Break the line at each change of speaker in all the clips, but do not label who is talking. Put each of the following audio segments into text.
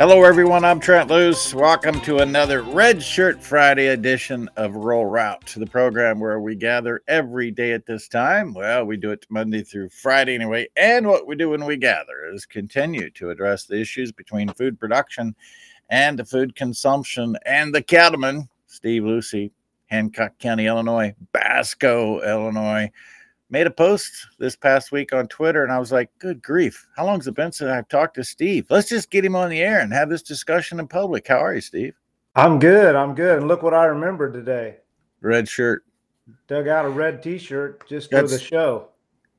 Hello, everyone. I'm Trent Loos. Welcome to another Red Shirt Friday edition of Rural Route, the program where we gather every day at this time. Well, we do it Monday through Friday anyway. And what we do when we gather is continue to address the issues between food production and the food consumption. And the cattleman, Steve Lucie, Hancock County, Illinois, Basco, Illinois made a post this past week on Twitter, and I was like, "Good grief! How long's it been since I've talked to Steve? Let's just get him on the air and have this discussion in public." How are you, Steve?
I'm good. I'm good. And look what I remembered today.
Red shirt.
Dug out a red T-shirt just for the show.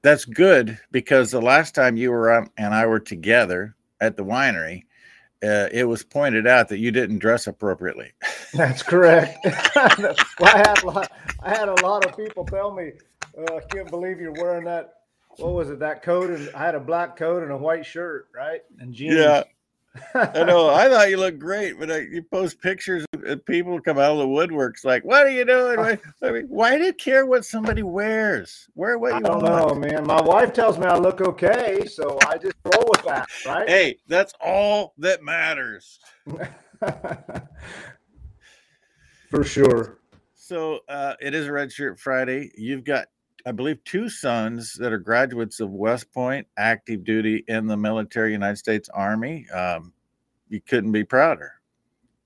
That's good because the last time you were on and I were together at the winery, uh, it was pointed out that you didn't dress appropriately.
That's correct. well, I had a lot, I had a lot of people tell me uh, I can't believe you're wearing that. What was it? That coat and I had a black coat and a white shirt, right? And jeans.
Yeah. I know. I thought you looked great, but I, you post pictures and people come out of the woodworks like, "What are you doing? Why, I mean, why do you care what somebody wears? Wear what you
I don't
want."
know, man. My wife tells me I look okay, so I just roll with that, right?
Hey, that's all that matters.
For sure.
So uh, it is a Red Shirt Friday. You've got I believe, two sons that are graduates of West Point, active duty in the military, United States Army. Um, you couldn't be prouder.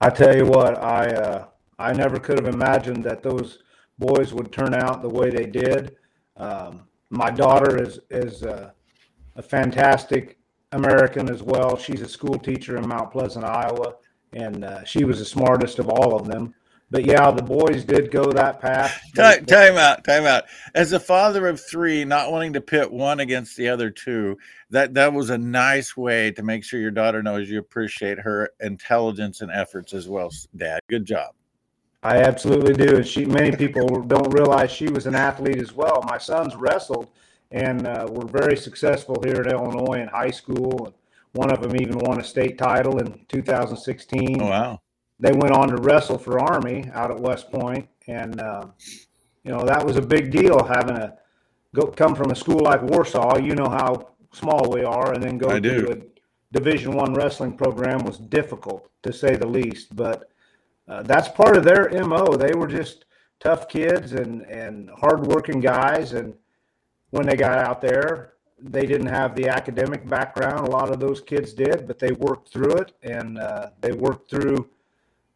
I tell you what, I uh, I never could have imagined that those boys would turn out the way they did. Um, my daughter is is uh, a fantastic American as well. She's a school teacher in Mount Pleasant, Iowa, and uh, she was the smartest of all of them but yeah, the boys did go that path.
Time, time out, time out. As a father of three, not wanting to pit one against the other two, that that was a nice way to make sure your daughter knows you appreciate her intelligence and efforts as well. Dad, good job.
I absolutely do. And she, many people don't realize she was an athlete as well. My sons wrestled and uh, were very successful here in Illinois in high school. And One of them even won a state title in 2016.
Oh, wow
they went on to wrestle for Army out at West Point, and uh, you know that was a big deal having a go come from a school like Warsaw. You know how small we are, and then go
I
to do. a Division One wrestling program was difficult to say the least. But uh, that's part of their mo. They were just tough kids and and hardworking guys, and when they got out there, they didn't have the academic background. A lot of those kids did, but they worked through it, and uh, they worked through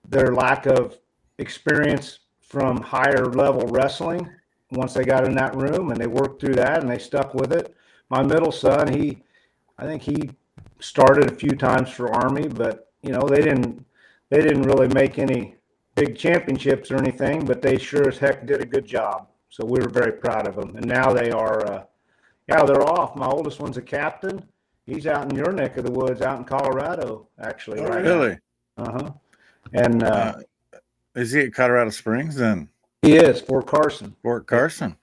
their lack of experience from higher level wrestling once they got in that room and they worked through that and they stuck with it. My middle son, he, I think he started a few times for Army, but you know they didn't they didn't really make any big championships or anything, but they sure as heck did a good job. So we were very proud of them. And now they are, uh, yeah, they're off. My oldest one's a captain. He's out in your neck of the woods, out in Colorado, actually.
Oh, right really?
Uh huh. And uh,
uh, is he at Colorado Springs then?
He is Fort Carson.
Fort Carson.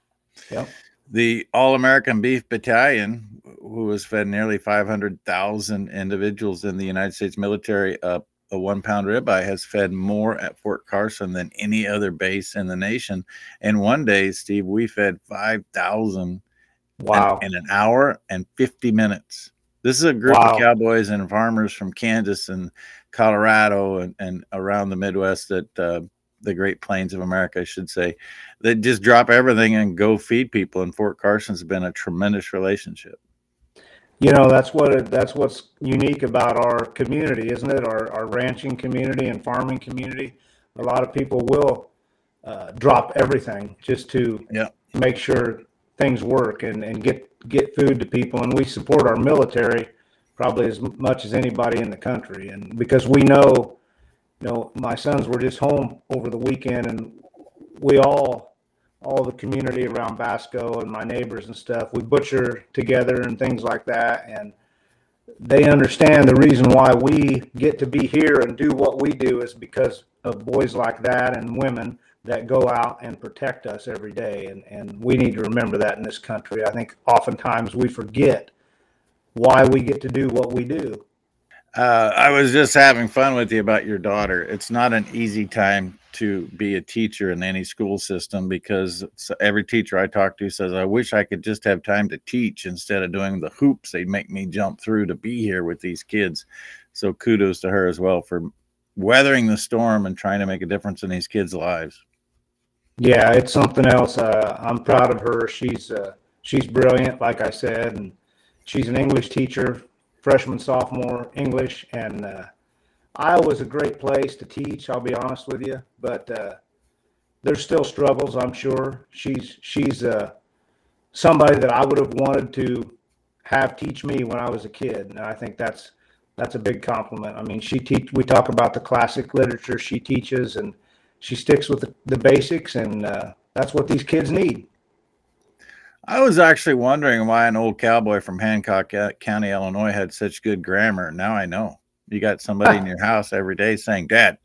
Yep.
The All American Beef Battalion, who has fed nearly 500,000 individuals in the United States military up a one pound ribeye, has fed more at Fort Carson than any other base in the nation. And one day, Steve, we fed 5,000
wow.
in, in, an hour and 50 minutes. This is a group wow. of cowboys and farmers from Kansas and Colorado and, and around the Midwest that uh, the Great Plains of America, I should say, that just drop everything and go feed people. And Fort Carson's been a tremendous relationship.
You know, that's what it, that's what's unique about our community, isn't it? Our, our ranching community and farming community. A lot of people will uh, drop everything just to
yeah.
make sure things work and, and get get food to people. And we support our military probably as much as anybody in the country. And because we know, you know, my sons were just home over the weekend, and we all, all the community around Basco and my neighbors and stuff, we butcher together and things like that. And they understand the reason why we get to be here and do what we do is because of boys like that and women that go out and protect us every day. And, and we need to remember that in this country. I think oftentimes we forget why we get to do what we do.
Uh, I was just having fun with you about your daughter. It's not an easy time to be a teacher in any school system because every teacher I talk to says, I wish I could just have time to teach instead of doing the hoops they make me jump through to be here with these kids. So kudos to her as well for weathering the storm and trying to make a difference in these kids' lives.
Yeah, it's something else. Uh, I'm proud of her. She's uh, she's brilliant, like I said, and she's an English teacher, freshman, sophomore English, and uh, Iowa's a great place to teach. I'll be honest with you, but uh, there's still struggles. I'm sure she's she's uh, somebody that I would have wanted to have teach me when I was a kid, and I think that's that's a big compliment. I mean, she teach. We talk about the classic literature she teaches, and she sticks with the, the basics, and uh, that's what these kids need.
I was actually wondering why an old cowboy from Hancock County, Illinois, had such good grammar. Now I know. You got somebody in your house every day saying, "Dad,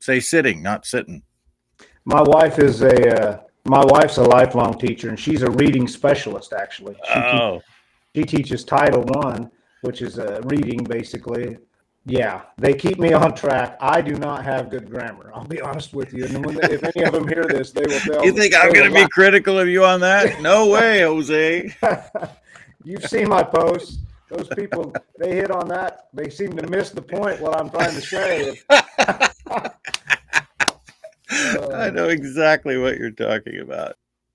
say sitting, not sitting."
My wife is a uh, my wife's a lifelong teacher, and she's a reading specialist. Actually,
she, oh.
te- she teaches Title One, which is a uh, reading basically. Yeah, they keep me on track. I do not have good grammar. I'll be honest with you. And they, if any of them hear this, they will tell.
You think I'm going to be critical of you on that? No way, Jose.
You've seen my posts those people they hit on that. They seem to miss the point. What I'm trying to say.
Uh, I know exactly what you're talking about.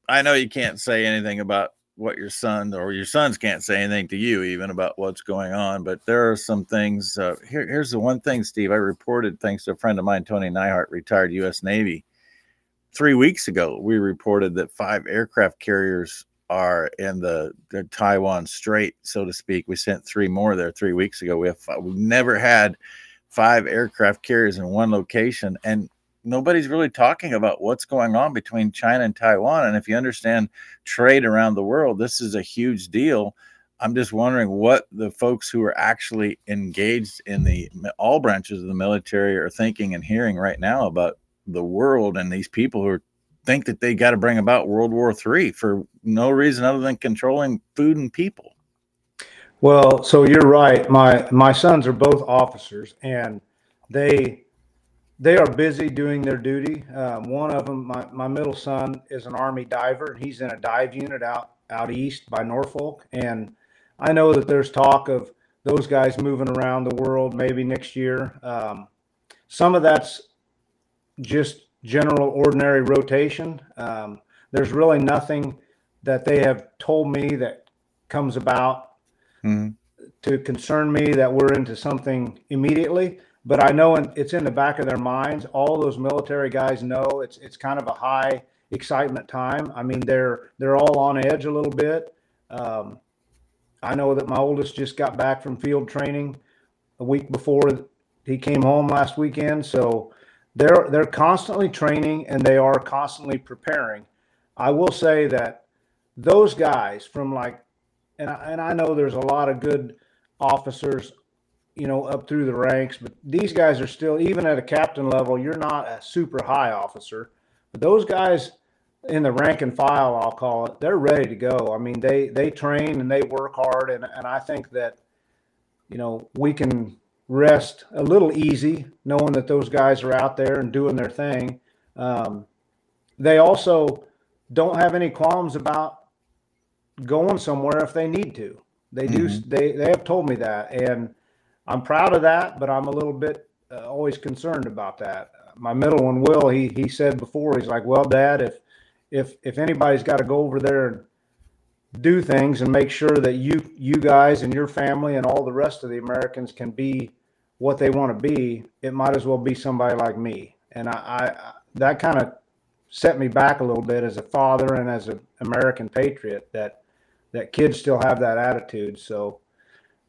I know you can't say anything about what your son or your sons can't say anything to you even about what's going on but there are some things uh, here, here's the one thing steve i reported thanks to a friend of mine tony Neihart, retired u.s navy three weeks ago we reported that five aircraft carriers are in the, the Taiwan Strait, so to speak. We sent three more there three weeks ago. We have five, we've never had five aircraft carriers in one location, and nobody's really talking about what's going on between China and Taiwan. And if you understand trade around the world, this is a huge deal. I'm just wondering what the folks who are actually engaged in the all branches of the military are thinking and hearing right now about the world and these people who think that they got to bring about World War III for no reason other than controlling food and people.
Well, so you're right. My my sons are both officers, and they they are busy doing their duty. Um, one of them, my, my middle son, is an Army diver. He's in a dive unit out out east by Norfolk, and I know that there's talk of those guys moving around the world maybe next year. Um, some of that's just general ordinary rotation. Um, there's really nothing that they have told me that comes about mm-hmm. to concern me that we're into something immediately. But I know it's in the back of their minds. All those military guys know it's it's kind of a high excitement time. I mean, they're they're all on edge a little bit. Um, I know that my oldest just got back from field training a week before he came home last weekend, so they're they're constantly training and they are constantly preparing. I will say that those guys from like, and I, and I know there's a lot of good officers, you know, up through the ranks, but these guys are still even at a captain level. You're not a super high officer, but those guys in the rank and file, I'll call it, they're ready to go. I mean, they they train and they work hard, and and I think that, you know, we can rest a little easy knowing that those guys are out there and doing their thing. Um, they also don't have any qualms about going somewhere if they need to. They do. Mm-hmm. They they have told me that, and I'm proud of that. But I'm a little bit uh, always concerned about that. My middle one, Will, he he said before, he's like, "Well, Dad, if if if anybody's got to go over there and do things and make sure that you you guys and your family and all the rest of the Americans can be what they want to be, it might as well be somebody like me. And I, I that kind of set me back a little bit as a father and as an American patriot that that kids still have that attitude. So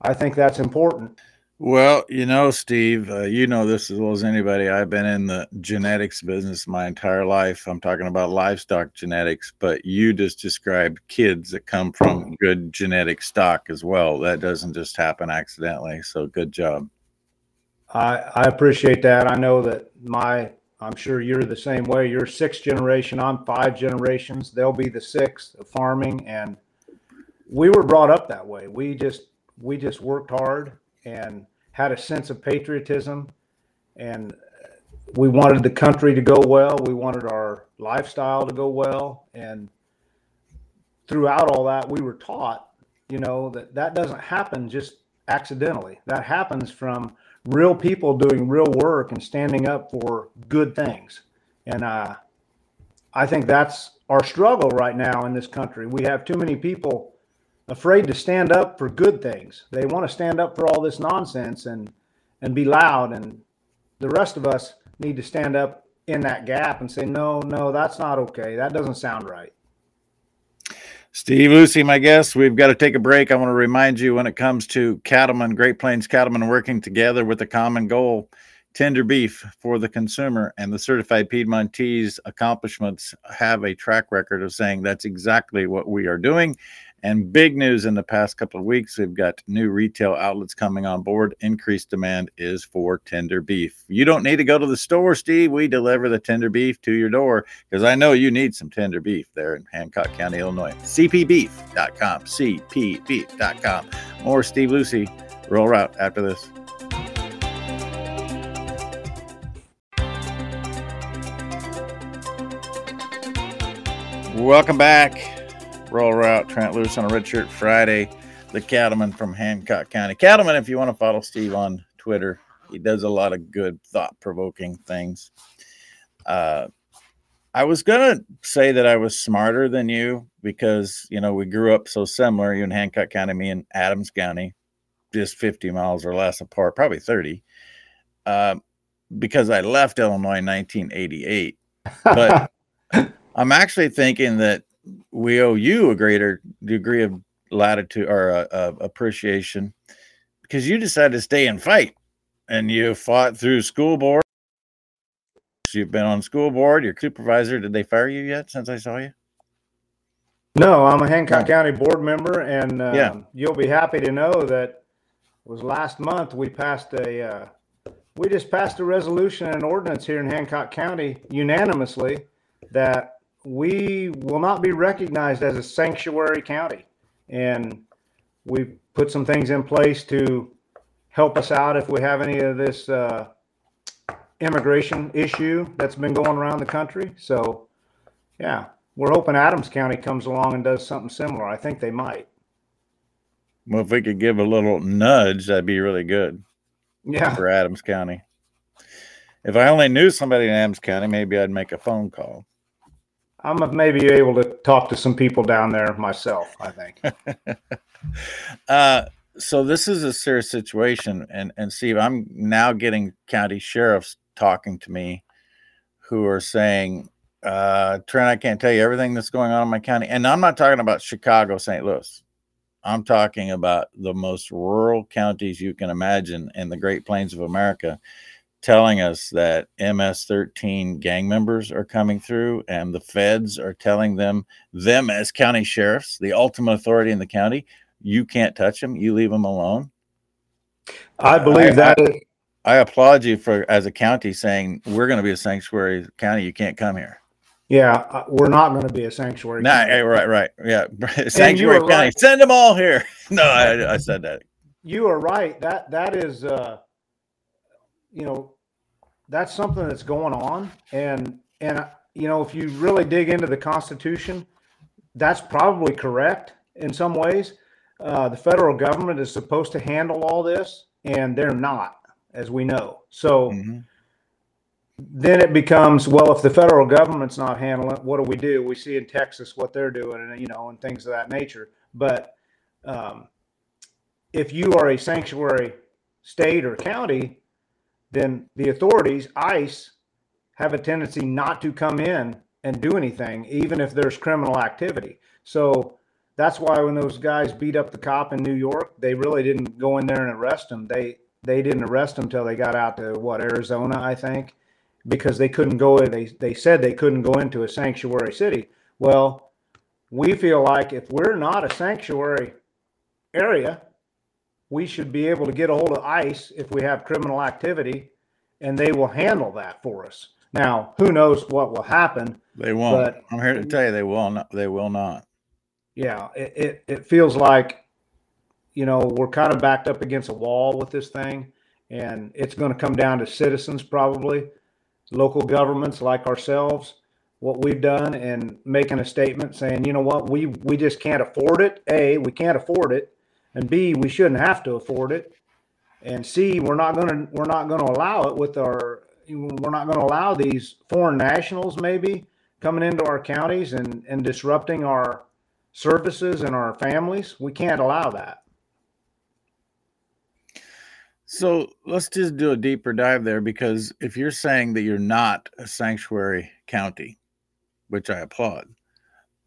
I think that's important.
Well, you know, Steve, uh, you know this as well as anybody. I've been in the genetics business my entire life. I'm talking about livestock genetics, but you just described kids that come from good genetic stock as well. That doesn't just happen accidentally. So good job.
I, I appreciate that. I know that my, I'm sure you're the same way. You're sixth generation. I'm five generations. They'll be the sixth of farming. And we were brought up that way. We just, we just worked hard and had a sense of patriotism, and we wanted the country to go well. We wanted our lifestyle to go well, and throughout all that, we were taught, you know, that that doesn't happen just accidentally. That happens from real people doing real work and standing up for good things. And uh, I think that's our struggle right now in this country. We have too many people afraid to stand up for good things. They want to stand up for all this nonsense and and be loud and the rest of us need to stand up in that gap and say no, no, that's not okay. That doesn't sound right.
Steve Lucie, my guest. We've got to take a break. I want to remind you when it comes to cattlemen, Great Plains cattlemen working together with a common goal tender beef for the consumer. And the certified Piedmontese accomplishments have a track record of saying that's exactly what we are doing. And big news in the past couple of weeks, we've got new retail outlets coming on board. Increased demand is for tender beef. You don't need to go to the store, Steve. We deliver the tender beef to your door because I know you need some tender beef there in Hancock County, Illinois. CPBeef.com. CPBeef.com. More Steve Lucie. Rural route after this. Welcome back. Rural route, Trent Loos on a red shirt Friday. The cattleman from Hancock County. Cattleman, if you want to follow Steve on Twitter, he does a lot of good, thought provoking things. Uh, I was going to say that I was smarter than you because, you know, we grew up so similar, you in Hancock County, me in Adams County, just 50 miles or less apart, probably 30, uh, because I left Illinois in 1988. But I'm actually thinking that we owe you a greater degree of latitude or uh, uh, appreciation because you decided to stay and fight and you fought through school board. You've been on school board, your supervisor. Did they fire you yet since I saw you?
No, I'm a Hancock County board member, and uh, yeah. you'll be happy to know that was last month we passed a uh, we just passed a resolution and ordinance here in Hancock County unanimously that we will not be recognized as a sanctuary county. And we've put some things in place to help us out if we have any of this uh, immigration issue that's been going around the country. So, yeah, we're hoping Adams County comes along and does something similar. I think they might.
Well, if we could give a little nudge, that'd be really good.
Yeah.
For Adams County. If I only knew somebody in Adams County, maybe I'd make a phone call.
I'm maybe able to talk to some people down there myself. I think.
uh, so this is a serious situation, and and Steve, I'm now getting county sheriffs talking to me, who are saying, uh, "Trent, I can't tell you everything that's going on in my county," and I'm not talking about Chicago, St. Louis. I'm talking about the most rural counties you can imagine in the Great Plains of America telling us that MS-13 gang members are coming through, and the feds are telling them, them as county sheriffs, the ultimate authority in the county, you can't touch them. You leave them alone.
I believe I, that.
I, I applaud you for as a county saying we're going to be a sanctuary county. You can't come here.
Yeah, uh, we're not going to be a sanctuary.
Nah, county. right, right, yeah, sanctuary county. Right. Send them all here. No, I, I said that.
You are right. That that is. uh you know, that's something that's going on. And, and, you know, if you really dig into the Constitution, that's probably correct in some ways. Uh, the federal government is supposed to handle all this, and they're not, as we know. So mm-hmm. then it becomes, well, if the federal government's not handling it, what do we do? We see in Texas what they're doing, and you know, and things of that nature. But um, if you are a sanctuary state or county, then the authorities, ICE, have a tendency not to come in and do anything, even if there's criminal activity. So that's why when those guys beat up the cop in New York, they really didn't go in there and arrest him. They they didn't arrest him until they got out to what Arizona, I think, because they couldn't go. They they said they couldn't go into a sanctuary city. Well, we feel like if we're not a sanctuary area, we should be able to get a hold of ICE if we have criminal activity, and they will handle that for us. Now, who knows what will happen?
They won't. But, I'm here to tell you, they will not. They will not.
Yeah, it, it, it feels like, you know, we're kind of backed up against a wall with this thing, And it's going to come down to citizens, probably, local governments like ourselves, what we've done, and making a statement saying, you know what, we, we just can't afford it. A, we can't afford it. And B, we shouldn't have to afford it. And C, we're not going to we're not going to allow it with our we're not going to allow these foreign nationals maybe coming into our counties and, and disrupting our services and our families. We can't allow that.
So let's just do a deeper dive there because if you're saying that you're not a sanctuary county, which I applaud,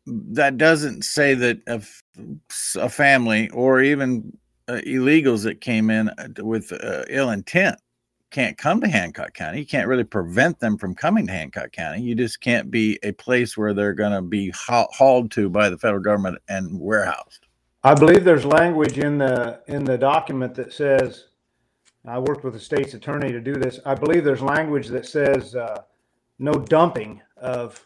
that doesn't say that a, a family or even uh, illegals that came in uh, with uh, ill intent can't come to Hancock County. You can't really prevent them from coming to Hancock County. You just can't be a place where they're going to be ha- hauled to by the federal government and warehoused.
I believe there's language in the in the document that says I worked with the state's attorney to do this. I believe there's language that says uh, no dumping of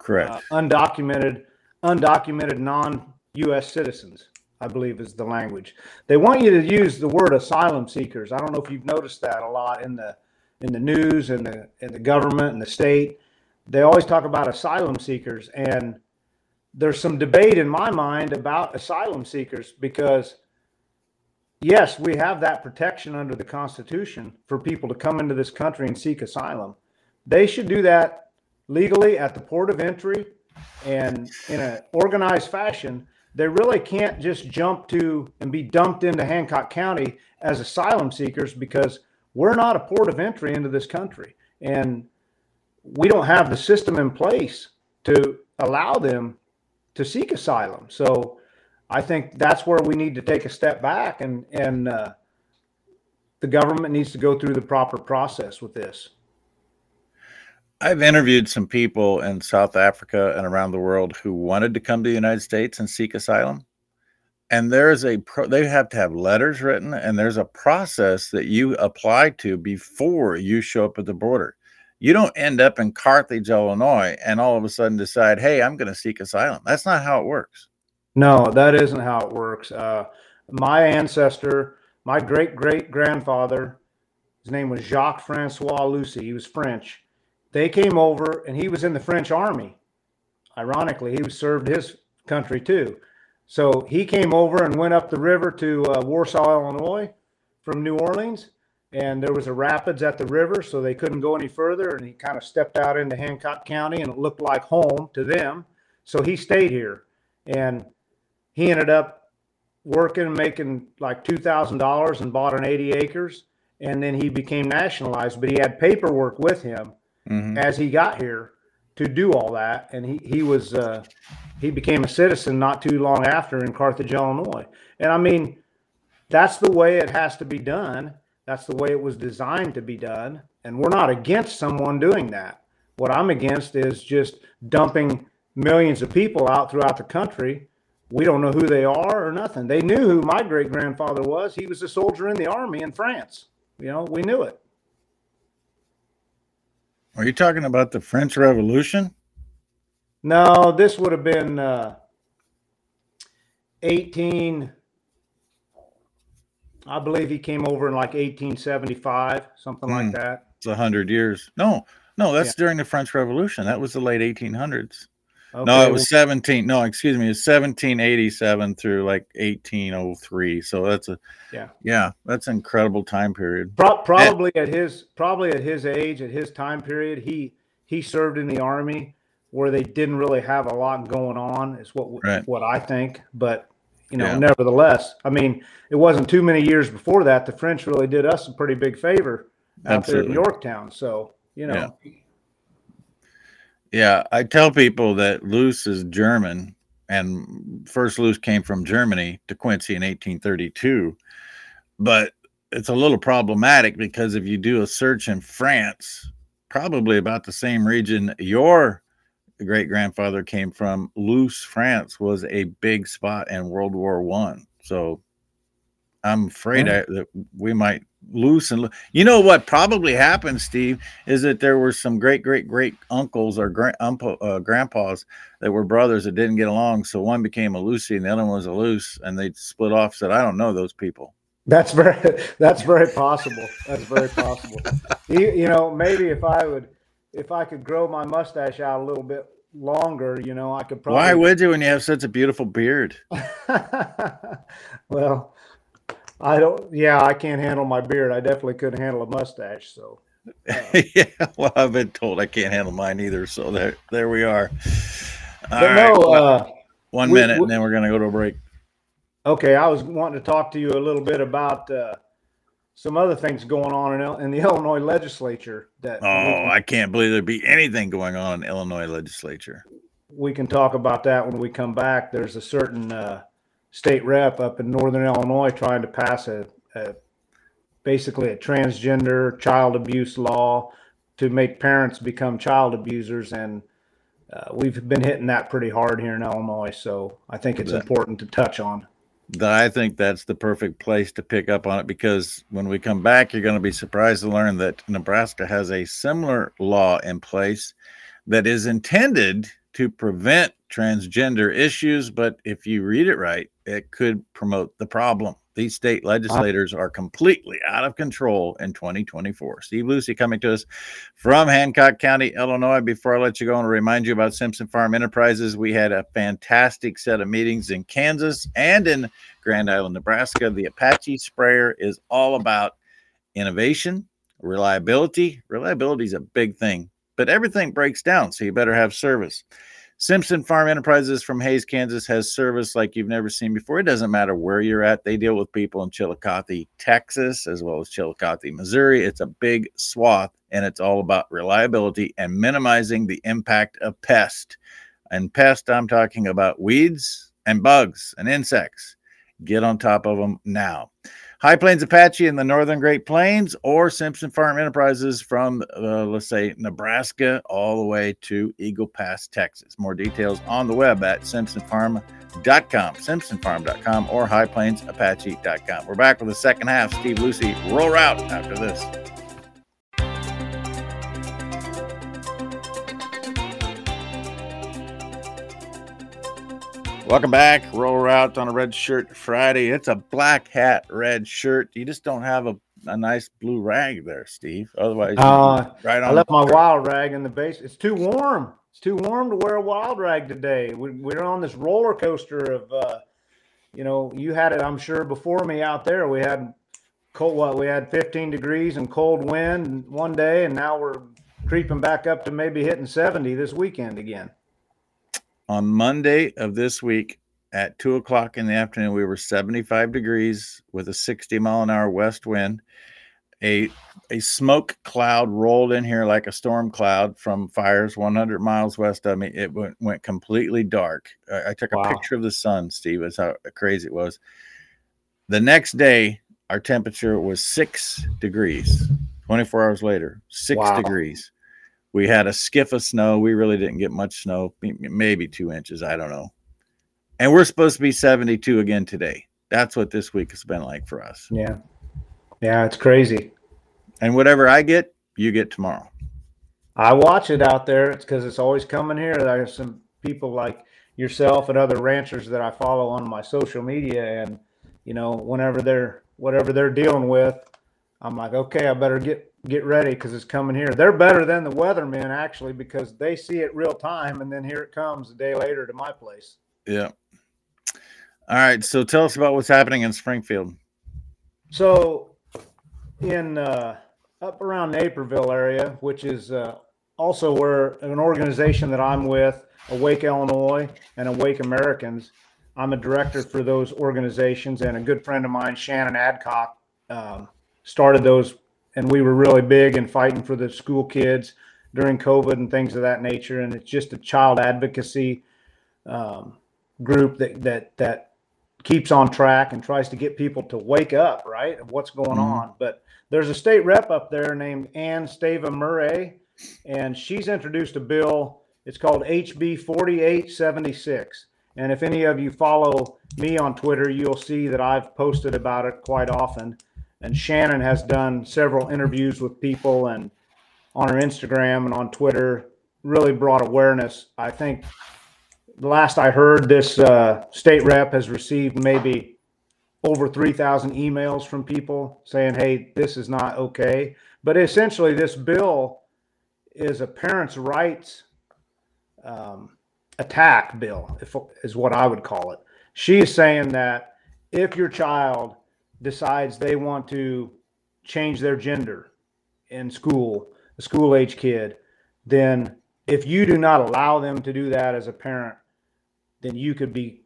correct uh,
undocumented undocumented non-U.S. citizens. I believe is the language. They want you to use the word asylum seekers. I don't know if you've noticed that a lot in the in the news and the in the government and the state. They always talk about asylum seekers and there's some debate in my mind about asylum seekers because yes, we have that protection under the Constitution for people to come into this country and seek asylum. They should do that legally at the port of entry and in an organized fashion they really can't just jump to and be dumped into Hancock County as asylum seekers because we're not a port of entry into this country. And we don't have the system in place to allow them to seek asylum. So I think that's where we need to take a step back and, and, uh, the government needs to go through the proper process with this.
I've interviewed some people in South Africa and around the world who wanted to come to the United States and seek asylum. And there's a pro, they have to have letters written, and there's a process that you apply to before you show up at the border. You don't end up in Carthage, Illinois, and all of a sudden decide, "Hey, I'm going to seek asylum." That's not how it works.
No, that isn't how it works. Uh, my ancestor, my great great grandfather, his name was Jacques Francois Lucie. He was French they came over and he was in the French army. Ironically, he was served his country too. So he came over and went up the river to uh, Warsaw, Illinois from New Orleans. And there was a rapids at the river, so they couldn't go any further. And he kind of stepped out into Hancock County and it looked like home to them. So he stayed here. And he ended up working, making like $2,000 and bought an 80 acres. And then he became nationalized, but he had paperwork with him mm-hmm. as he got here to do all that, and he he was uh, he became a citizen not too long after in Carthage, Illinois. And I mean, that's the way it has to be done. That's the way it was designed to be done. And we're not against someone doing that. What I'm against is just dumping millions of people out throughout the country. We don't know who they are or nothing. They knew who my great grandfather was. He was a soldier in the army in France. You know, we knew it.
Are you talking about the French Revolution?
No, this would have been uh, 18. I believe he came over in like 1875, something like hmm. that.
It's a hundred years. No, no, that's yeah. during the French Revolution. That was the late 1800s. Okay, no, it was 17. No, excuse me, it's 1787 through like 1803. So that's a yeah, yeah, that's an incredible time period.
Pro- probably and, at his probably at his age, at his time period, he he served in the army where they didn't really have a lot going on. Is what right. what I think, but you know, yeah. nevertheless, I mean, it wasn't too many years before that. The French really did us a pretty big favor out Absolutely. there in Yorktown. So you know.
Yeah yeah, I tell people that Loos is German, and first Loos came from Germany to Quincy in 1832. But it's a little problematic because if you do a search in France, probably about the same region your great grandfather came from, Loos, France was a big spot in World War One. So I'm afraid I, that we might loose and you know what probably happened steve is that there were some great great great uncles or grand, uh, grandpas that were brothers that didn't get along so one became a lucie and the other one was a loos and they split off said i don't know those people
That's very that's very possible. That's very possible. you, you know, maybe if I would if I could grow my mustache out a little bit longer, you know, I could probably
Why would you when you have such a beautiful beard?
well, I don't yeah, I can't handle my beard. I definitely couldn't handle a mustache, so
uh, yeah, well, I've been told I can't handle mine either, so there there we are.
All right, no, uh,
one we, minute we, and then we're going to go to a break.
Okay, I was wanting to talk to you a little bit about uh, some other things going on in, in the Illinois legislature. That
oh, can, I can't believe there'd be anything going on in Illinois legislature.
We can talk about that when we come back. There's a certain uh, state rep up in northern Illinois trying to pass a, a basically a transgender child abuse law to make parents become child abusers. And uh, we've been hitting that pretty hard here in Illinois, so I think it's important to touch on.
That I think that's the perfect place to pick up on it because when we come back, you're going to be surprised to learn that Nebraska has a similar law in place that is intended to prevent transgender issues. But if you read it right, it could promote the problem. These state legislators are completely out of control in 2024. Steve Lucie coming to us from Hancock County, Illinois. Before I let you go, I want to remind you about Simpson Farm Enterprises. We had a fantastic set of meetings in Kansas and in Grand Island, Nebraska. The Apache sprayer is all about innovation, reliability. Reliability is a big thing, but everything breaks down, so you better have service. Simpson Farm Enterprises from Hays, Kansas has service like you've never seen before. It doesn't matter where you're at. They deal with people in Chillicothe, Texas, as well as Chillicothe, Missouri. It's a big swath and it's all about reliability and minimizing the impact of pest. And pest, I'm talking about weeds and bugs and insects. Get on top of them now. High Plains Apache in the Northern Great Plains or Simpson Farm Enterprises from, uh, let's say, Nebraska all the way to Eagle Pass, Texas. More details on the web at simpsonfarm.com, simpsonfarm.com, or highplainsapache.com. We're back with the second half. Steve Lucie, Rural Route after this. Welcome back. Rural Route on a red shirt Friday. It's a black hat, red shirt. You just don't have a, a nice blue rag there, Steve. Otherwise,
uh, right on. I left my wild rag in the base. It's too warm. It's too warm to wear a wild rag today. We, we're on this roller coaster of, uh, you know, you had it, I'm sure, before me out there. We had cold, what? We had 15 degrees and cold wind one day, and now we're creeping back up to maybe hitting 70 this weekend again
on Monday of this week at two o'clock in the afternoon, we were 75 degrees with a 60 mile an hour west wind. A, a smoke cloud rolled in here like a storm cloud from fires 100 miles west of me. It went, went completely dark. I, I took wow. a picture of the sun, Steve. That's how crazy it was. The next day, our temperature was six degrees. 24 hours later, six wow. degrees. We had a skiff of snow. We really didn't get much snow, maybe two inches. I don't know. And we're supposed to be 72 again today. That's what this week has been like for us.
Yeah. Yeah, it's crazy.
And whatever I get, you get tomorrow.
I watch it out there. It's because it's always coming here. There's some people like yourself and other ranchers that I follow on my social media, and you know, whenever they're whatever they're dealing with, I'm like, okay, I better get get ready because it's coming here. They're better than the weathermen actually because they see it real time, and then here it comes a day later to my place.
Yeah. All right. So tell us about what's happening in Springfield.
So, in uh, up around Naperville area, which is uh, also where an organization that I'm with, Awake Illinois and Awake Americans. I'm a director for those organizations, and a good friend of mine, Shannon Adcock, um, started those and we were really big in fighting for the school kids during COVID and things of that nature. And it's just a child advocacy um, group that that that keeps on track and tries to get people to wake up, right, of what's going mm-hmm. on. But there's a state rep up there named Anne Stava-Murray, and she's introduced a bill. It's called HB 4876. And if any of you follow me on Twitter, you'll see that I've posted about it quite often and Shannon has done several interviews with people and on her Instagram and on Twitter, really brought awareness. I think the last I heard, this uh, state rep has received maybe over 3,000 emails from people saying, hey, this is not okay. But essentially, this bill is a parents' rights um, attack bill, if, is what I would call it. She's saying that if your child decides they want to change their gender in school, a school age kid, then if you do not allow them to do that as a parent, then you could be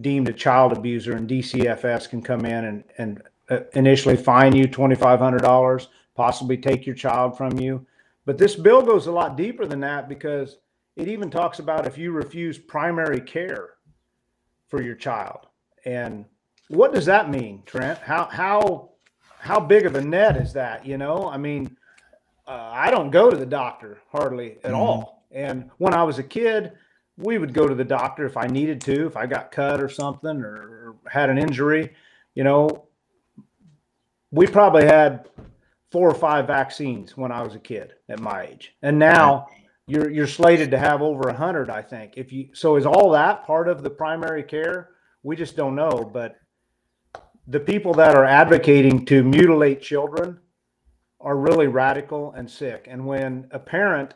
deemed a child abuser and DCFS can come in and, and uh, initially fine you $2,500, possibly take your child from you. But this bill goes a lot deeper than that because it even talks about if you refuse primary care for your child. And what does that mean, Trent? How, how, how big of a net is that? You know, I mean, uh, I don't go to the doctor hardly at mm-hmm. all. And when I was a kid, we would go to the doctor if I needed to, if I got cut or something or had an injury. You know, we probably had four or five vaccines when I was a kid at my age, and now you're you're slated to have over a hundred. I think if you so is all that part of the primary care? We just don't know, but the people that are advocating to mutilate children are really radical and sick. And when a parent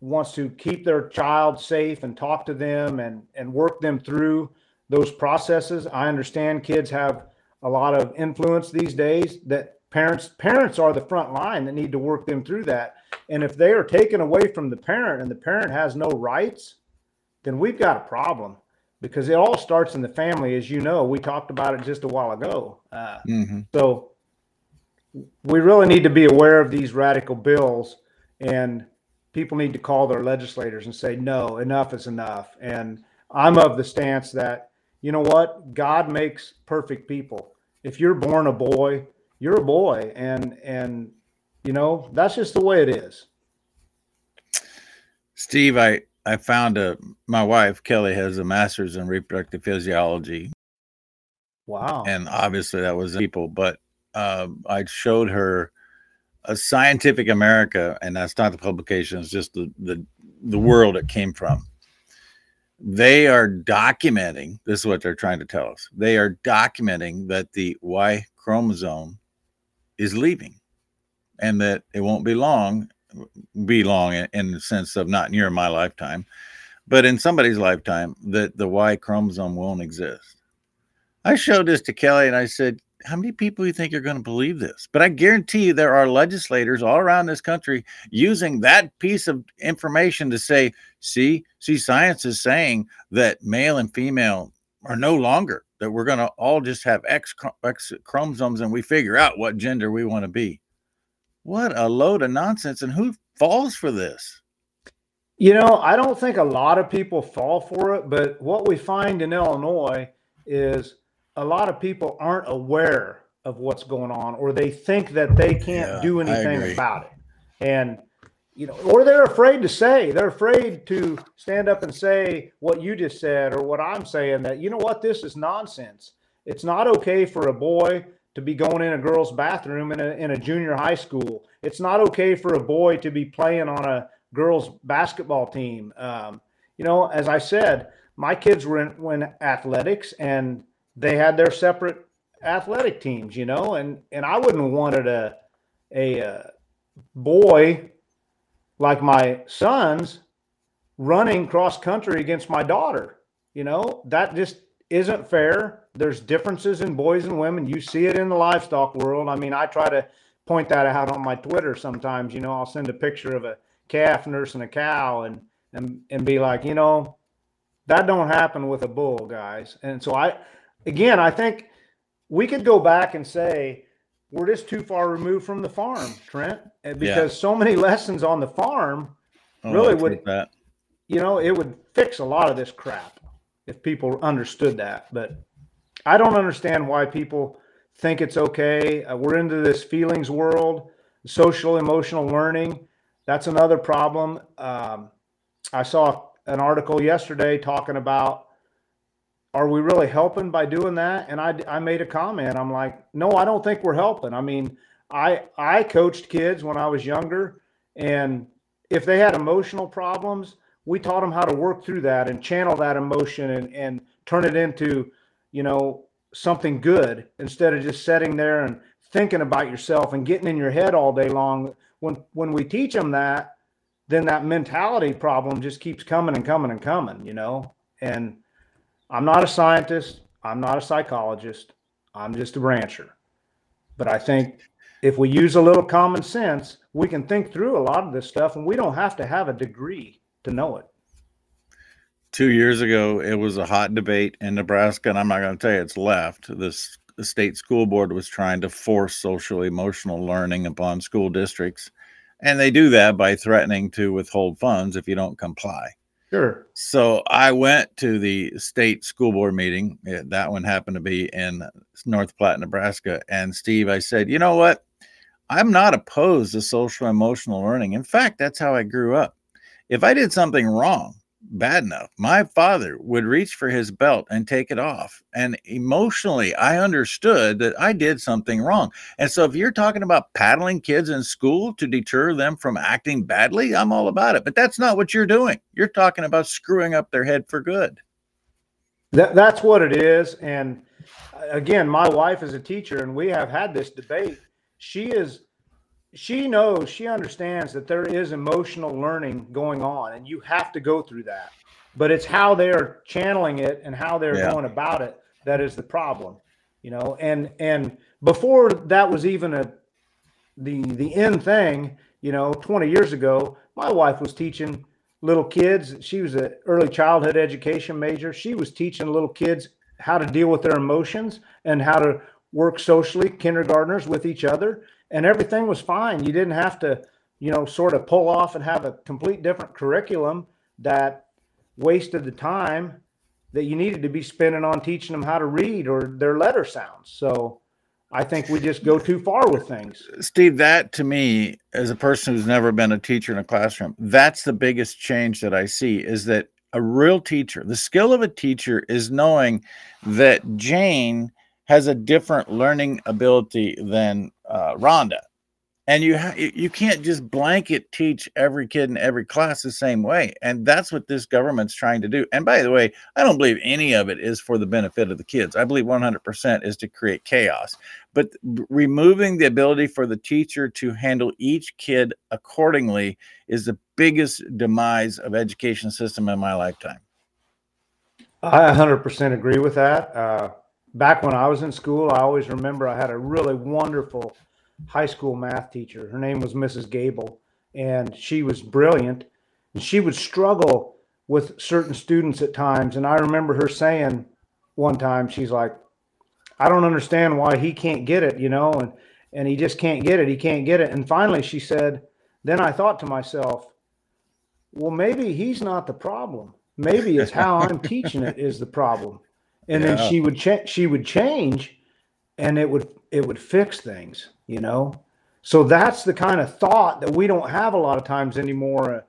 wants to keep their child safe and talk to them and and work them through those processes. I understand kids have a lot of influence these days that parents parents are the front line that need to work them through that. And if they are taken away from the parent and the parent has no rights, then we've got a problem because it all starts in the family, as you know. We talked about it just a while ago. Uh, mm-hmm. So we really need to be aware of these radical bills and people need to call their legislators and say, no, enough is enough. And I'm of the stance that, you know what? God makes perfect people. If you're born a boy, you're a boy. And, and, you know, that's just the way it is.
Steve, I, I found a, my wife, Kelly, has a master's in reproductive physiology.
Wow.
And obviously that was people, but uh, I showed her a Scientific America, and that's not the publication; it's just the the the world it came from. They are documenting. This is what they're trying to tell us. They are documenting that the Y chromosome is leaving, and that it won't be long. Be long in, in the sense of not near my lifetime, but in somebody's lifetime that the Y chromosome won't exist. I showed this to Kelly and I said, how many people do you think are going to believe this? But I guarantee you there are legislators all around this country using that piece of information to say, see, see, science is saying that male and female are no longer, that we're going to all just have X, X chromosomes and we figure out what gender we want to be. What a load of nonsense. And who falls for this?
You know, I don't think a lot of people fall for it, but what we find in Illinois is a lot of people aren't aware of what's going on or they think that they can't yeah, do anything about it and you know or they're afraid to say they're afraid to stand up and say what you just said or what i'm saying that you know what this is nonsense it's not okay for a boy to be going in a girl's bathroom in a, in a junior high school it's not okay for a boy to be playing on a girls basketball team um, you know as i said my kids were in, in athletics and they had their separate athletic teams, you know, and and I wouldn't have wanted a a, a uh, boy like my sons running cross country against my daughter. You know, that just isn't fair. There's differences in boys and women. You see it in the livestock world. I mean, I try to point that out on my Twitter sometimes. You know, I'll send a picture of a calf nursing a cow and and and be like, you know, that don't happen with a bull, guys. And so I again, I think we could go back and say we're just too far removed from the farm, Trent, eh, because yeah. so many lessons on the farm oh, really would, that. you know, it would fix a lot of this crap if people understood that. But I don't understand why people think it's okay. Uh, we're into this feelings world, social emotional learning. That's another problem. Um, I saw an article yesterday talking about are we really helping by doing that? And I, I made a comment. I'm like, no, I don't think we're helping. I mean, I I coached kids when I was younger, and if they had emotional problems, we taught them how to work through that and channel that emotion and and turn it into, you know, something good instead of just sitting there and thinking about yourself and getting in your head all day long. When when we teach them that, then that mentality problem just keeps coming and coming and coming, you know. And I'm not a scientist, I'm not a psychologist, I'm just a rancher. But I think if we use a little common sense, we can think through a lot of this stuff and we don't have to have a degree to know it
two years ago, it was a hot debate in Nebraska, and I'm not going to tell you it's left. This the state school board was trying to force social emotional learning upon school districts, and they do that by threatening to withhold funds if you don't comply.
Sure.
So I went to the state school board meeting. Eh, that one happened to be in North Platte, Nebraska. And Steve, I said, you know what? I'm not opposed to social emotional learning. In fact, that's how I grew up. If I did something wrong, bad enough. My father would reach for his belt and take it off. And emotionally, I understood that I did something wrong. And so, if you're talking about paddling kids in school to deter them from acting badly, I'm all about it. But that's not what you're doing. You're talking about screwing up their head for good.
That, that's what it is. And uh, again, my wife is a teacher, and we have had this debate. She is she knows, she understands that there is emotional learning going on and you have to go through that. But it's how they're channeling it and how they're yeah. going about it that is the problem. You know, and and before that was even a the the end thing, you know, 20 years ago, my wife was teaching little kids. She was an early childhood education major. She was teaching little kids how to deal with their emotions and how to work socially, kindergartners with each other and everything was fine. You didn't have to, you know, sort of pull off and have a complete different curriculum that wasted the time that you needed to be spending on teaching them how to read or their letter sounds. So I think we just go too far with things.
Steve, that to me, as a person who's never been a teacher in a classroom, that's the biggest change that I see is that a real teacher, the skill of a teacher is knowing that Jane has a different learning ability than uh, Rhonda. And you ha- you can't just blanket teach every kid in every class the same way, and that's what this government's trying to do. And by the way, I don't believe any of it is for the benefit of the kids. I believe 100% is to create chaos. But removing the ability for the teacher to handle each kid accordingly is the biggest demise of education system in my lifetime.
I 100% agree with that. Uh, back when I was in school, I always remember I had a really wonderful high school math teacher. Her name was Mrs. Gable, and she was brilliant. And she would struggle with certain students at times. And I remember her saying one time, she's like, I don't understand why he can't get it, you know, and and he just can't get it. He can't get it. And finally she said, then I thought to myself, well, maybe he's not the problem. Maybe it's how I'm teaching it is the problem and yeah. then she would change she would change and it would it would fix things you know? So that's the kind of thought that we don't have a lot of times anymore. Uh,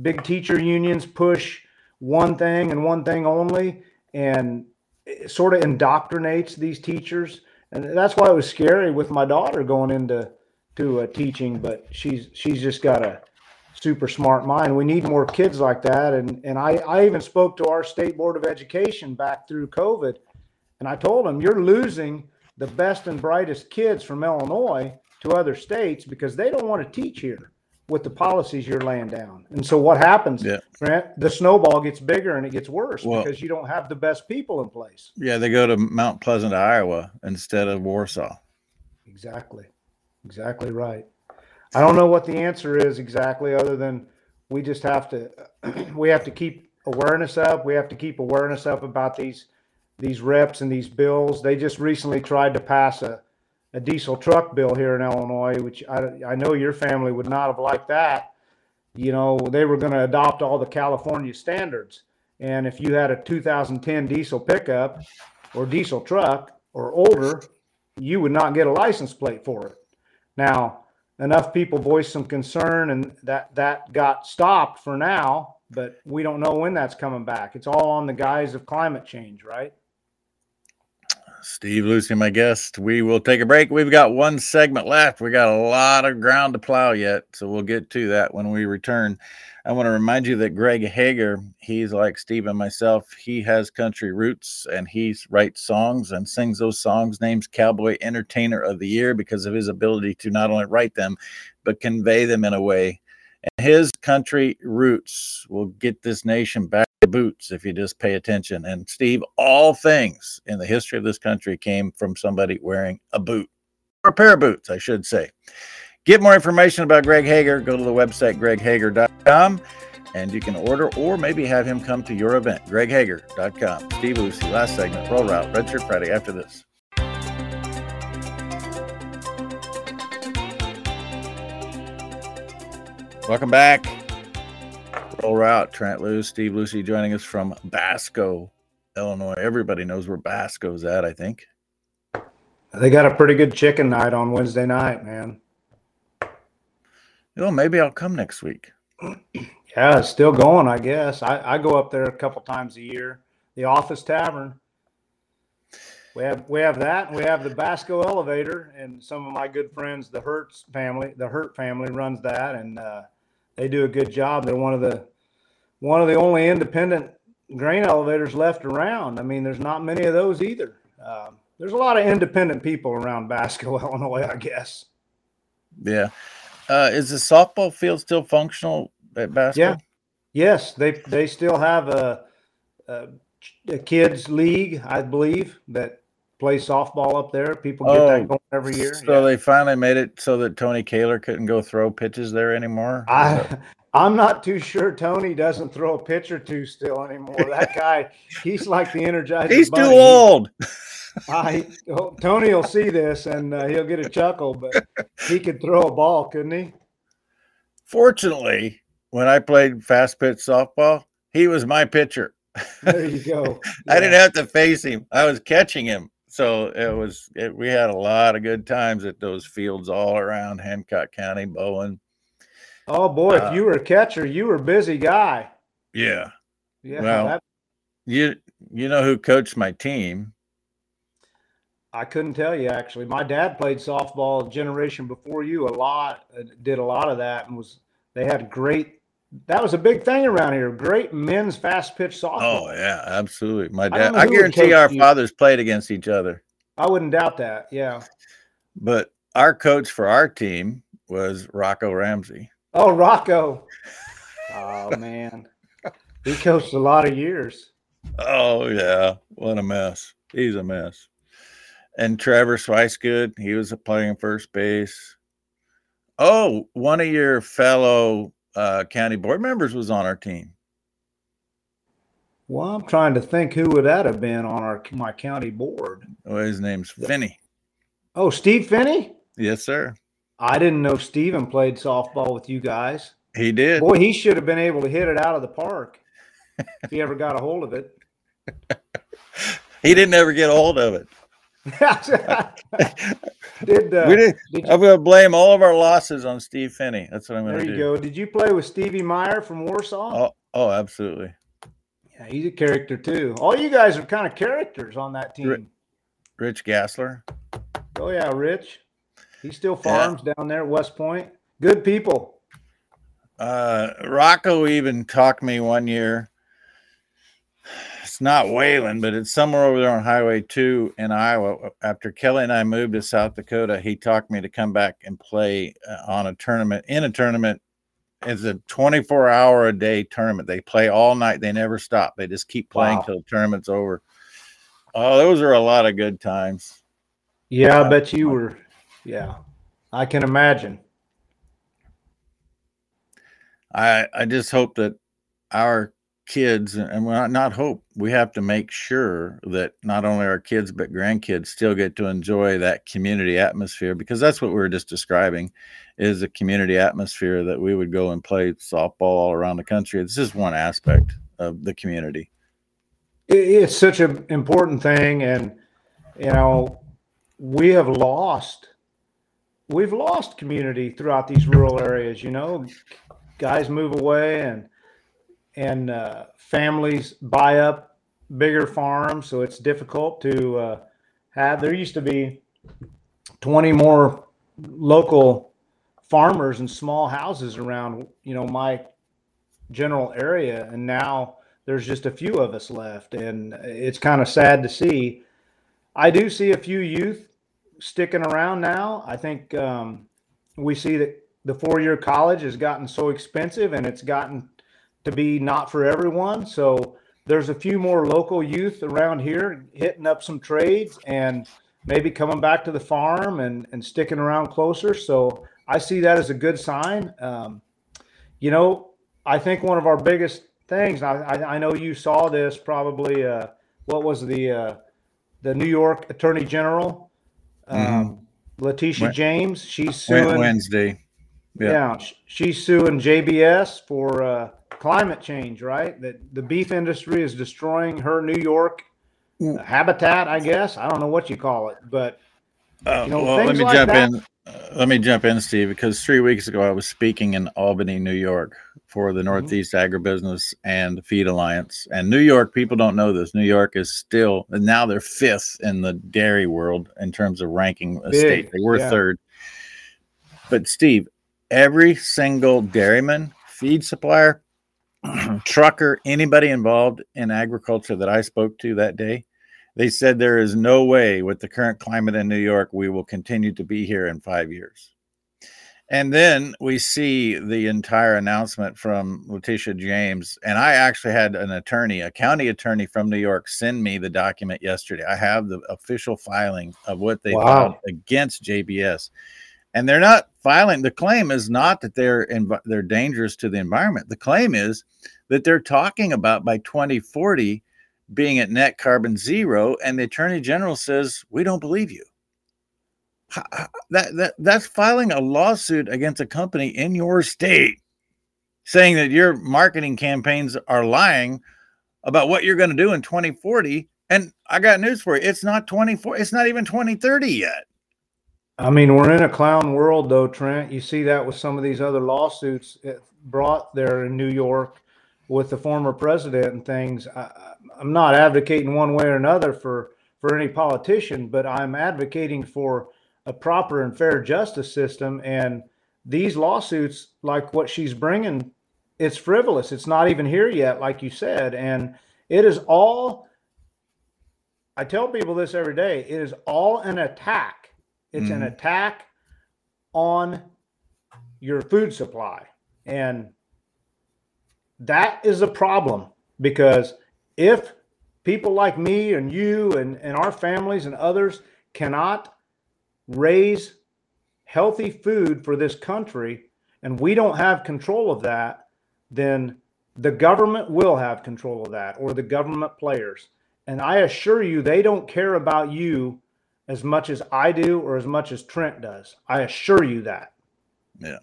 big teacher unions push one thing and one thing only and it sort of indoctrinates these teachers. And that's why it was scary with my daughter going into to uh, teaching but she's she's just got a super smart mind. We need more kids like that. And and I, I even spoke to our state board of education back through COVID, and I told them you're losing the best and brightest kids from Illinois to other states because they don't want to teach here with the policies you're laying down. And so what happens? Yeah. Grant, the snowball gets bigger and it gets worse well, because you don't have the best people in place.
Yeah, they go to Mount Pleasant, Iowa instead of Warsaw.
Exactly. Exactly right. I don't know what the answer is exactly, other than we just have to we have to keep awareness up. We have to keep awareness up about these these reps and these bills. They just recently tried to pass a, a diesel truck bill here in Illinois, which I, I know your family would not have liked that. You know, they were going to adopt all the California standards. And if you had a 2010 diesel pickup or diesel truck or older, you would not get a license plate for it. Now, enough people voiced some concern and that that got stopped for now but we don't know when that's coming back it's all on the guise of climate change right
Steve Lucie, my guest. We will take a break. We've got one segment left. We got a lot of ground to plow yet, so we'll get to that when we return. I want to remind you that Greg Hager, he's like Steve and myself. He has country roots and he writes songs and sings those songs. Names Cowboy Entertainer of the Year because of his ability to not only write them, but convey them in a way. And his country roots will get this nation back to boots if you just pay attention. And Steve, all things in the history of this country came from somebody wearing a boot or a pair of boots, I should say. Get more information about Greg Hager. Go to the website greghager.com and you can order or maybe have him come to your event. greghager.com. Steve Lucie, last segment, Rural Route, Redshirt Friday after this. Welcome back. Rural Route, Trent Loos, Steve Lucie joining us from Basco, Illinois. Everybody knows where Basco's at, I think.
They got a pretty good chicken night on Wednesday night, man.
Well, maybe I'll come next week.
Yeah, it's still going, I guess. I, I go up there a couple times a year. The Office Tavern. We have we have that, and we have the Basco Elevator, and some of my good friends, the Hertz family, the Hurt family runs that, and uh, they do a good job. They're one of the one of the only independent grain elevators left around. I mean, there's not many of those either. Um, there's a lot of independent people around Basco, Illinois, I guess.
Yeah. Uh, is the softball field still functional at Basco?
Yeah. Yes, they they still have a, a, a kids league, I believe, that play softball up there. People get oh, that going every year.
So yeah. they finally made it so that Tony Kaler couldn't go throw pitches there anymore.
I I'm not too sure Tony doesn't throw a pitch or two still anymore. That guy, he's like the energizer.
He's
bunny.
too old.
I Tony will see this and uh, he'll get a chuckle, but he could throw a ball, couldn't he?
Fortunately, when I played fast pitch softball, he was my pitcher.
There you go.
Yeah. I didn't have to face him. I was catching him so it was it, we had a lot of good times at those fields all around Hancock County, Bowen.
Oh boy, uh, if you were a catcher, you were a busy guy.
Yeah. Yeah. Well, that, you you know who coached my team?
I couldn't tell you actually. My dad played softball generation before you a lot, uh, did a lot of that, and was they had great that was a big thing around here. Great men's fast pitch softball.
Oh yeah, absolutely. My dad. I, I guarantee our you. fathers played against each other.
I wouldn't doubt that. Yeah.
But our coach for our team was Rocco Ramsey.
Oh, Rocco. oh man, he coached a lot of years.
Oh yeah, what a mess. He's a mess. And Trevor Swicegood, he was playing first base. Oh, one of your fellow uh, county board members was on our team.
Well, I'm trying to think who would that have been on our my county board.
Oh, his name's Finney.
Oh, Steve Finney.
Yes, sir.
I didn't know Steven played softball with you guys.
He did.
Boy, he should have been able to hit it out of the park if he ever got a hold of it.
he didn't ever get a hold of it. did, uh, we did, did you, I'm going to blame all of our losses on Steve Finney. That's what I'm going to do.
There you go. Did you play with Stevie Meyer from Warsaw?
Oh, oh, absolutely.
Yeah, he's a character too. All you guys are kind of characters on that team.
Rich Gassler.
Oh yeah, Rich. He still farms yeah. down there at West Point. Good people.
Uh, Rocco even talked me one year it's not Wayland, but it's somewhere over there on Highway 2 in Iowa. After Kelly and I moved to South Dakota, he talked me to come back and play uh, on a tournament. In a tournament, it's a 24 hour a day tournament. They play all night, they never stop. They just keep playing wow. till the tournament's over. Oh, those are a lot of good times.
Yeah, I bet you were. Yeah, I can imagine.
I I just hope that our kids and not, not hope. We have to make sure that not only our kids but grandkids still get to enjoy that community atmosphere because that's what we were just describing is a community atmosphere that we would go and play softball all around the country. This is one aspect of the community.
It's such an important thing and you know we have lost we've lost community throughout these rural areas you know? Guys move away and and uh, families buy up bigger farms, so it's difficult to uh, had. There used to be 20 more local farmers and small houses around, you know, my general area. And now there's just a few of us left. And it's kind of sad to see. I do see a few youth sticking around now. I think um, we see that the four year college has gotten so expensive and it's gotten to be not for everyone. So there's a few more local youth around here hitting up some trades and maybe coming back to the farm and, and sticking around closer. So I see that as a good sign. Um, you know, I think one of our biggest things, I, I, I know you saw this probably, uh, what was the, uh, the New York Attorney General, um, mm-hmm. Letitia James. She's suing
Wednesday.
Yeah. yeah, she's suing JBS for uh, climate change, right? That the beef industry is destroying her New York mm. habitat, I guess. I don't know what you call it, but
uh, you know, well, let me like jump that, in. Uh, let me jump in, Steve, because three weeks ago I was speaking in Albany, New York, for the mm-hmm. Northeast mm-hmm. Agribusiness and Feed Alliance. And New York, people don't know this. New York is still now they're fifth in the dairy world in terms of ranking a Big, state. They were yeah. third. But Steve, every single dairyman, feed supplier, trucker, anybody involved in agriculture that I spoke to that day, they said there is no way with the current climate in New York we will continue to be here in five years. And then we see the entire announcement from Letitia James. And I actually had an attorney, a county attorney from New York, send me the document yesterday. I have the official filing of what they wow. filed against JBS and they're not filing the claim is not that they're in, they're dangerous to the environment. The claim is that they're talking about by 2040 being at net carbon zero and the attorney general says we don't believe you. That, that that's filing a lawsuit against a company in your state saying that your marketing campaigns are lying about what you're going to do in 2040 and i got news for you it's not 24 it's not even 2030 yet
I mean, we're in a clown world, though, Trent. You see that with some of these other lawsuits brought there in New York with the former president and things. I, am not advocating one way or another for for any politician, but I'm advocating for a proper and fair justice system. And these lawsuits, like what she's bringing, it's frivolous. It's not even here yet, like you said, and it is all. I tell people this every day. It is all an attack it's mm. an mm-hmm. attack on your food supply. And that is a problem because if people like me and you and, and our families and others cannot raise healthy food for this country and we don't have control of that, then the government will have control of that or the government players. And I assure you, they don't care about you as much as I do or as much as Trent does. I assure you that.
Yeah.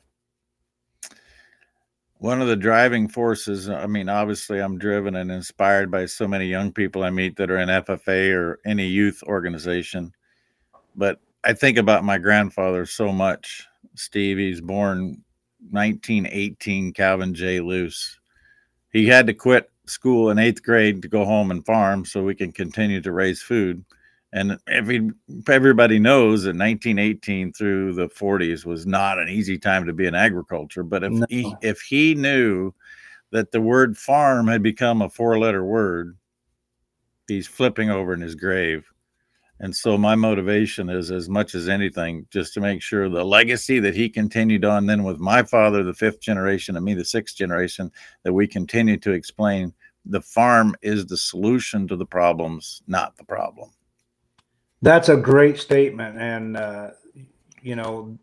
One of the driving forces, I mean, obviously, I'm driven and inspired by so many young people I meet that are in FFA or any youth organization. But I think about my grandfather so much. Steve, he's born 1918, Calvin J. Loos. He had to quit school in eighth grade to go home and farm so we can continue to raise food and every everybody knows that 1918 through the 40s was not an easy time to be in agriculture. But if no. he if he knew that the word farm had become a four letter word, he's flipping over in his grave. And so my motivation is as much as anything, just to make sure the legacy that he continued on then with my father, the fifth generation, and me, the sixth generation, that we continue to explain the farm is the solution to the problems, not the problem.
That's a great statement, and uh, you know,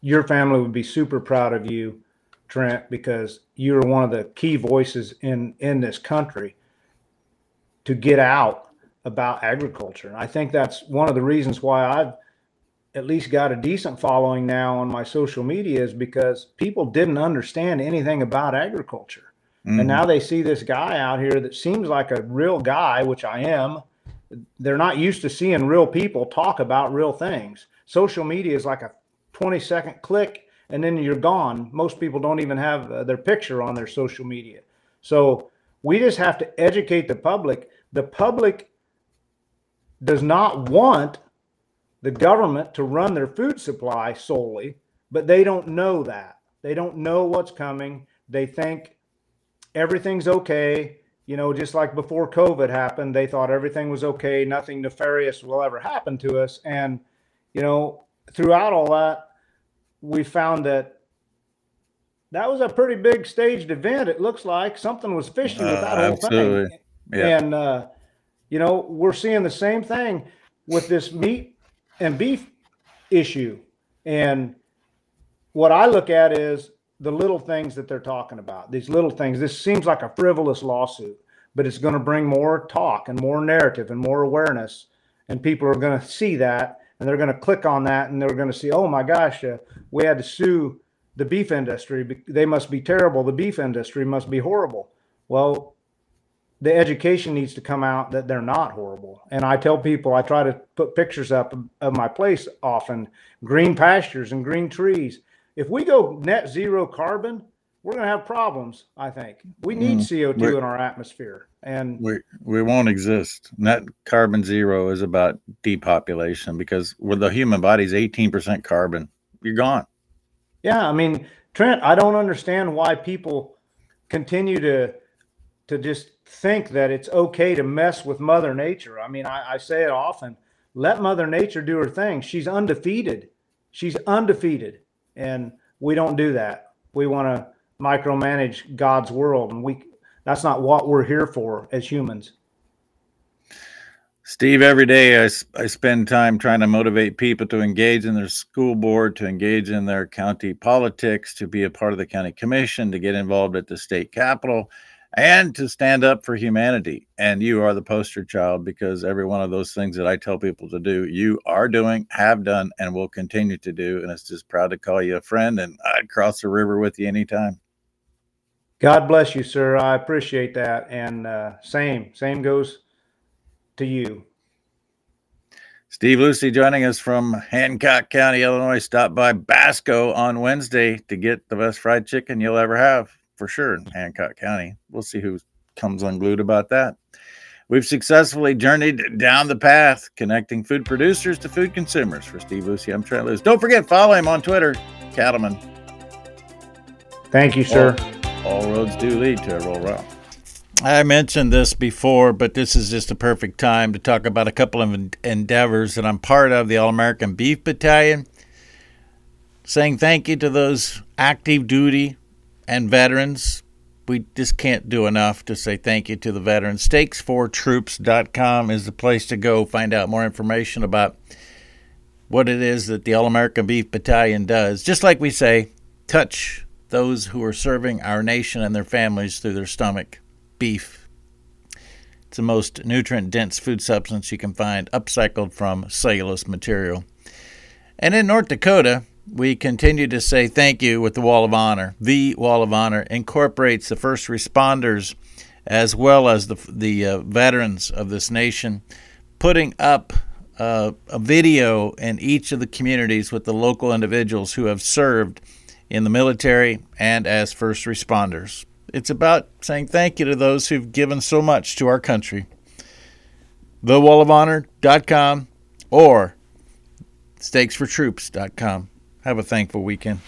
your family would be super proud of you, Trent, because you're one of the key voices in in this country to get out about agriculture. And I think that's one of the reasons why I've at least got a decent following now on my social media is because people didn't understand anything about agriculture. Mm. And now they see this guy out here that seems like a real guy, which I am they're not used to seeing real people talk about real things. Social media is like a 20 second click and then you're gone. Most people don't even have uh, their picture on their social media. So we just have to educate the public. The public does not want the government to run their food supply solely, but they don't know that. They don't know what's coming. They think everything's okay. You know, just like before COVID happened, they thought everything was okay. Nothing nefarious will ever happen to us. And, you know, throughout all that, we found that that was a pretty big staged event. It looks like something was fishy with that uh, whole absolutely. thing. Yeah. And, uh, you know, we're seeing the same thing with this meat and beef issue. And what I look at is the little things that they're talking about. These little things. This seems like a frivolous lawsuit, but it's going to bring more talk and more narrative and more awareness. And people are going to see that and they're going to click on that and they're going to see, oh my gosh, uh, we had to sue the beef industry. They must be terrible. The beef industry must be horrible. Well, the education needs to come out that they're not horrible. And I tell people, I try to put pictures up of my place often green pastures and green trees. If we go net zero carbon, we're going to have problems. I think we need mm, CO2 in our atmosphere, and
we we won't exist. Net carbon zero is about depopulation because with the human body's 18% carbon. You're gone.
Yeah, I mean, Trent, I don't understand why people continue to to just think that it's okay to mess with Mother Nature. I mean, I, I say it often. Let Mother Nature do her thing. She's undefeated. She's undefeated, and we don't do that. We want to micromanage God's world, and we that's not what we're here for as humans.
Steve, every day I, I spend time trying to motivate people to engage in their school board, to engage in their county politics, to be a part of the county commission, to get involved at the state capitol, and to stand up for humanity. And you are the poster child because every one of those things that I tell people to do, you are doing, have done, and will continue to do. And it's just proud to call you a friend, and I'd cross the river with you anytime.
God bless you, sir. I appreciate that. And uh, same, same goes to you.
Steve Lucie joining us from Hancock County, Illinois. Stop by Basco on Wednesday to get the best fried chicken you'll ever have, for sure, in Hancock County. We'll see who comes unglued about that. We've successfully journeyed down the path, connecting food producers to food consumers. For Steve Lucie, I'm Trent Loos. Don't forget, follow him on Twitter, Cattleman.
Thank you, sir.
All, all roads do lead to a Rural route. I mentioned this before, but this is just a perfect time to talk about a couple of endeavors that I'm part of the All American Beef Battalion. Saying thank you to those active duty and veterans. We just can't do enough to say thank you to the veterans. Steaks4Troops.com is the place to go find out more information about what it is that the All American Beef Battalion does. Just like we say, touch those who are serving our nation and their families through their stomach beef. It's the most nutrient dense food substance you can find, upcycled from cellulose material. And in North Dakota, we continue to say thank you with the Wall of Honor. The Wall of Honor incorporates the first responders as well as the, the uh, veterans of this nation, putting up uh, a video in each of the communities with the local individuals who have served in the military and as first responders. It's about saying thank you to those who've given so much to our country. TheWallofHonor.com or SteaksForTroops.com. Have a thankful weekend.